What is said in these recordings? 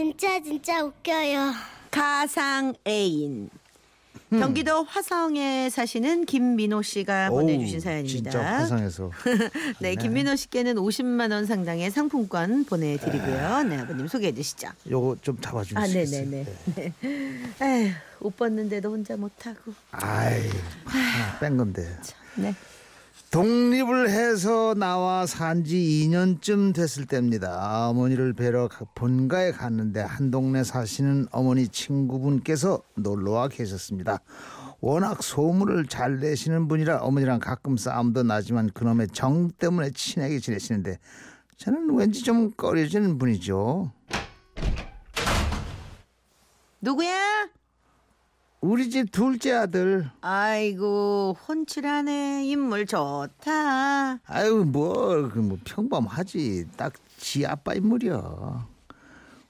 진짜 진짜 웃겨요. 가상 애인. 경기도 화성에 사시는 김민호 씨가 보내주신 사연입니다. 진짜 화상에서. 네, 김민호 씨께는 50만 원 상당의 상품권 보내드리고요. 네, 아버님 소개해 주시죠. 요거 좀 잡아주시겠어요? 아, 네네네. 네. 에휴, 옷 벗는데도 혼자 못하고. 아이, 하나 뺀 건데. 네. 독립을 해서 나와 산 지 2년쯤 됐을 때입니다. 어머니를 뵈러 가- 본가에 갔는데 한 동네 사시는 어머니 친구분께서 놀러와 계셨습니다. 워낙 소문을 잘 내시는 분이라 어머니랑 가끔 싸움도 나지만 그놈의 정 때문에 친하게 지내시는데 저는 왠지 좀 꺼려지는 분이죠. 누구야? 우리 집 둘째 아들. 아이고, 혼칠하네. 인물 좋다. 아유 뭐그뭐 평범하지 딱 지 아빠 인물이야.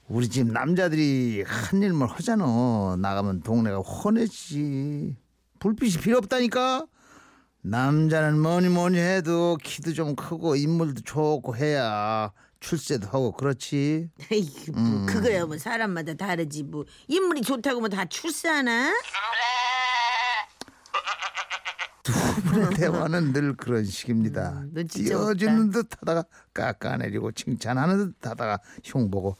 우리 집 남자들이 한 일만 하잖아. 나가면 동네가 훤해지지. 불빛이 필요 없다니까. 남자는 뭐니 뭐니 해도 키도 좀 크고 인물도 좋고 해야 출세도 하고 그렇지. 에이, 뭐 그거야 뭐 사람마다 다르지 뭐 인물이 좋다고 뭐 다 출세하나? 부부의 대화는 늘 그런 식입니다. 음, 눈치 좀 띄워주는 듯 하다가 깎아내리고 칭찬하는 듯 하다가 흉 보고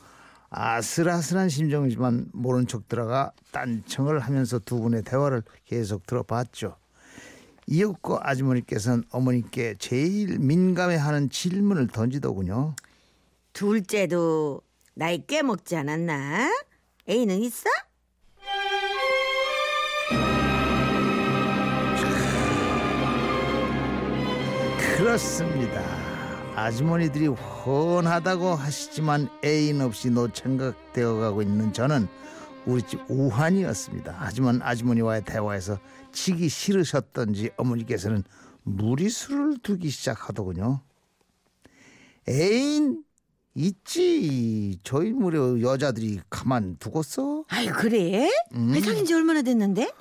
아슬아슬한 심정이지만 모른 척 들어가 딴청을 하면서 두 분의 대화를 계속 들어봤죠. 이윽고 아주머니께서는 어머니께 제일 민감해하는 질문을 던지더군요. 둘째도 나이 꽤 먹지 않았나? 애인은 있어? 그렇습니다. 아주머니들이 훤하다고 하시지만 애인 없이 노천각되어 가고 있는 저는 우리 집 우환이었습니다. 하지만 아주머니와의 대화에서 치기 싫으셨던지 어머니께서는 무리수를 두기 시작하더군요. 애인 있지. 저희 무려 여자들이 가만 두겠어? 아유 그래? 왜 사귄 지 얼마나 됐는데?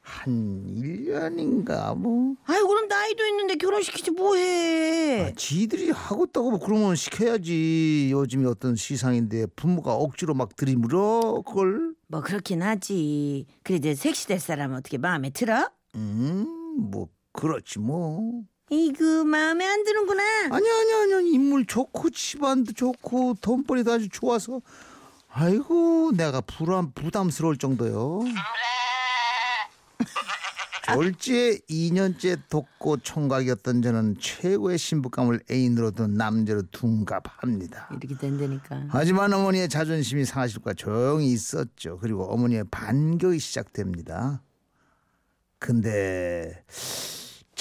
한 1년인가 뭐. 아유 그럼 나이도 있는데 결혼시키지 뭐해? 아, 지들이 하고 있다고 뭐 그러면 시켜야지. 요즘이 어떤 시상인데 부모가 억지로 막 들이물어 그걸. 뭐 그렇긴 하지. 그래도 섹시될 사람 어떻게 마음에 들어? 음, 뭐 그렇지 뭐. 이그 마음에 안 드는구나. 아니 아니 아니 인물 좋고 집안도 좋고 돈벌이도 아주 좋아서. 아이고 내가 불안 부담스러울 정도요. 졸지에 2년째 독고 총각이었던 저는 최고의 신부감을 애인으로 둔 남자로 둔갑합니다. 이렇게 된다니까. 하지만 어머니의 자존심이 상하실까 조용히 있었죠. 그리고 어머니의 반격이 시작됩니다. 근데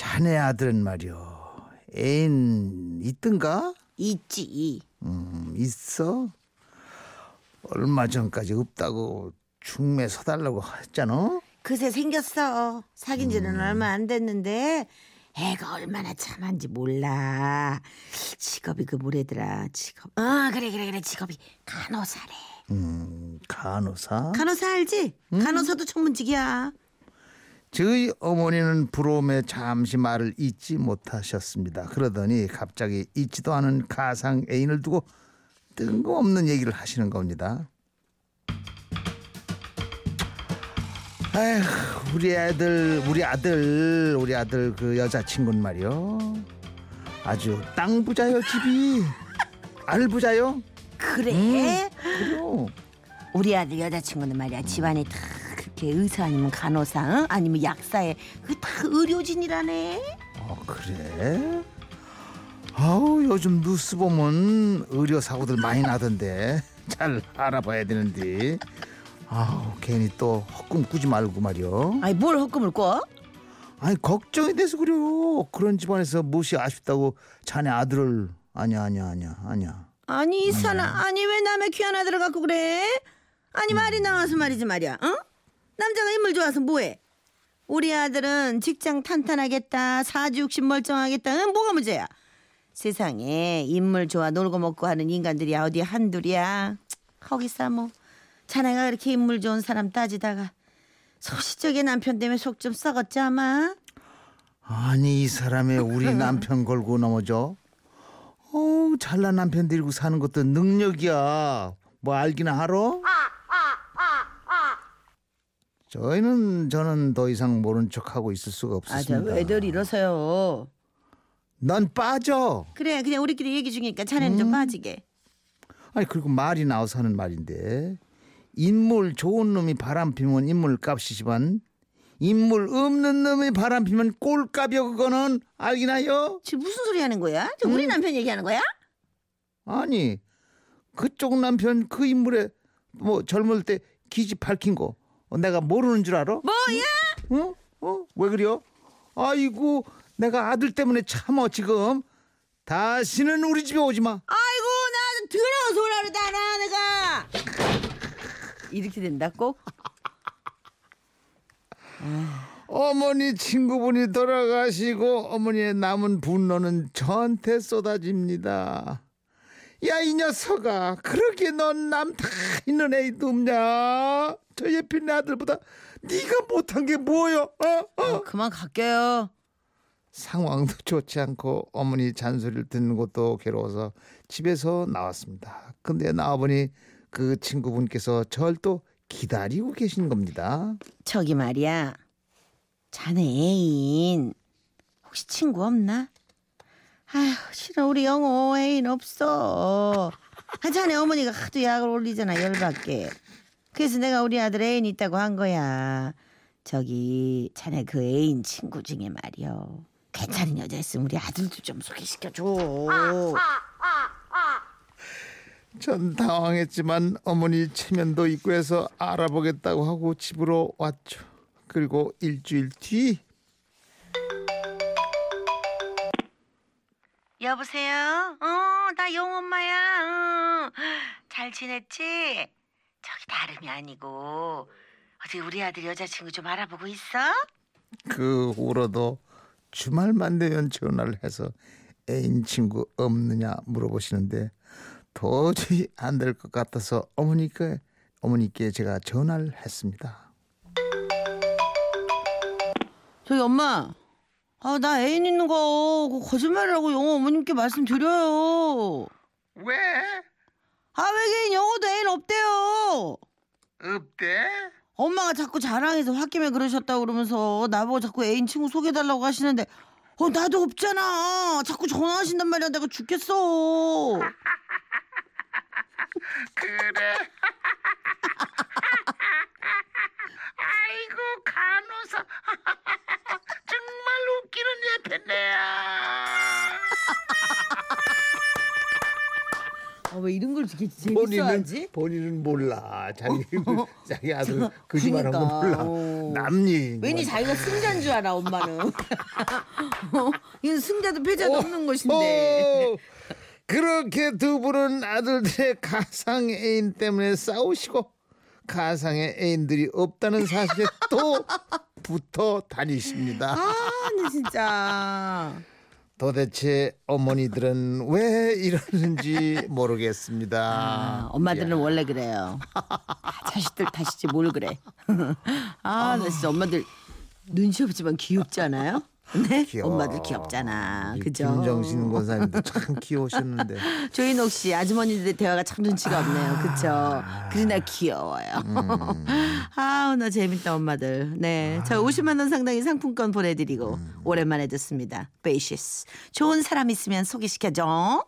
자네 아들은 말이요. 애인 있던가? 있지. 음, 있어? 얼마 전까지 없다고 중매 서달라고 했잖아. 그새 생겼어. 사귄 지는 얼마 안 됐는데 애가 얼마나 참한지 몰라. 직업이 그 뭐래더라. 직업. 아 그래 그래 그래 직업이 간호사래. 음, 간호사. 간호사 알지? 간호사도 전문직이야. 저희 어머니는 부러움에 잠시 말을 잊지 못하셨습니다. 그러더니 갑자기 잊지도 않은 가상 애인을 두고 뜬금없는 얘기를 하시는 겁니다. 에휴, 우리 애들, 우리 아들, 우리 아들 그 여자친구는 말이요. 아주 땅 부자요, 집이. 알 부자요? 그래? 그래요. 우리 아들 여자친구는 말이야 집안에 다 그렇게 의사 아니면 간호사 응? 아니면 약사에 그 다 의료진이라네. 어 그래? 아우 요즘 뉴스 보면 의료 사고들 많이 나던데 잘 알아봐야 되는데 아우 괜히 또 헛꿈 꾸지 말고 말이요 아니 뭘 헛꿈을 꿔? 아니 걱정이 돼서 그래요 그런 집안에서 무엇이 아쉽다고 자네 아들을 아니야 아니야 아니야 아니야 아니 이 사람 아니 왜 남의 귀한 아들을 갖고 그래? 아니 말이 나와서 말이지 말이야. 응? 남자가 인물 좋아서 뭐해? 우리 아들은 직장 탄탄하겠다 사주육신 멀쩡하겠다 응? 뭐가 문제야? 세상에 인물 좋아 놀고 먹고 하는 인간들이 어디 한둘이야. 거기서 뭐 자네가 그렇게 인물 좋은 사람 따지다가 소시적인 남편 때문에 속 좀 썩었지 아마. 아니 이 사람의 우리 남편 걸고 넘어져 어우 잘난 남편 데리고 사는 것도 능력이야 뭐 알기나 하러? 저희는 저는 더 이상 모른 척하고 있을 수가 아, 저 없었습니다. 왜들 이러세요? 넌 빠져. 그래, 그냥 우리끼리 얘기 중이니까 자네는 음. 좀 빠지게. 아니 그리고 말이 나와서 하는 말인데 인물 좋은 놈이 바람 피면 인물 값이지만 인물 없는 놈이 바람 피면 꼴값이요 그거는 알기나요? 지금 무슨 소리 하는 거야? 저 음. 우리 남편 얘기하는 거야? 아니 그쪽 남편 그 인물에 뭐 젊을 때 기지 밝힌 거 어, 내가 모르는 줄 알아? 뭐야? 어? 어? 왜 그래요? 아이고 내가 아들 때문에 참어 지금 다시는 우리 집에 오지 마. 아이고 나 더러운 소리를 다나 내가 이렇게 된다 꼭? 어머니 친구분이 돌아가시고 어머니의 남은 분노는 저한테 쏟아집니다. 야 이 녀석아 그러게 넌 남 다 있는 애도 없냐? 저 예쁜 내 아들보다 네가 못한 게 뭐여? 어? 어? 어, 그만 갈게요 상황도 좋지 않고 어머니 잔소리를 듣는 것도 괴로워서 집에서 나왔습니다. 근데 나와보니 그 친구분께서 절 또 기다리고 계신 겁니다. 저기 말이야 자네 애인 혹시 친구 없나? 아휴 싫어. 우리 영호 애인 없어. 아, 자네 어머니가 하도 약을 올리잖아 열받게. 그래서 내가 우리 아들 애인 있다고 한 거야. 저기 자네 그 애인 친구 중에 말이요 괜찮은 여자 있으면 우리 아들도 좀 소개시켜줘. 전 당황했지만 어머니 체면도 있고 해서 알아보겠다고 하고 집으로 왔죠. 그리고 일주일 뒤 여보세요? 어, 나 영엄마야. 어. 잘 지냈지? 저기 다름이 아니고 어디 우리 아들 여자친구 좀 알아보고 있어? 그 후로도 주말만 되면 전화를 해서 애인 친구 없느냐 물어보시는데 도저히 안 될 것 같아서 어머니께 어머니께 제가 전화를 했습니다. 저기 엄마. 아, 나 애인 있는 거 그거 거짓말이라고 영어 어머님께 말씀드려요. 왜? 아, 외계인 영어도 애인 없대요. 없대? 엄마가 자꾸 자랑해서 홧김에 그러셨다 고 그러면서 나보고 자꾸 애인 친구 소개해달라고 하시는데 어, 나도 없잖아. 자꾸 전화하신단 말이야. 내가 죽겠어. 그래. 아이고 간호사 왜 이런 걸 이렇게 본인은 재밌어하지? 본인은 몰라 자기 자기 아들 거짓말한 거 그러니까. 몰라 어. 남니 왠지 자기가 승자인 줄 알아 엄마는. 어, 이건 승자도 패자도 어, 없는 것인데. 어, 그렇게 두 분은 아들들의 가상 애인 때문에 싸우시고 가상의 애인들이 없다는 사실에 또 붙어 다니십니다. 아, 근데 진짜. 도대체 어머니들은 왜 이러는지 모르겠습니다. 아, 엄마들은 원래 그래요. 아, 자식들 탓이지 뭘 그래. 아, 나 진짜 엄마들 눈치 없지만 귀엽지 않아요? 네, 귀여워. 엄마들 귀엽잖아. 그죠? 김정신 권사님도 참 귀여우셨는데. 조인옥 씨 아주머니들 대화가 참 눈치가 없네요. 그쵸? 그러나 귀여워요. 음. 아우 나 재밌다 엄마들. 네, 저 50만 원 상당의 상품권 보내드리고 음. 오랜만에 듣습니다. 베이시스. 좋은 사람 있으면 소개시켜줘.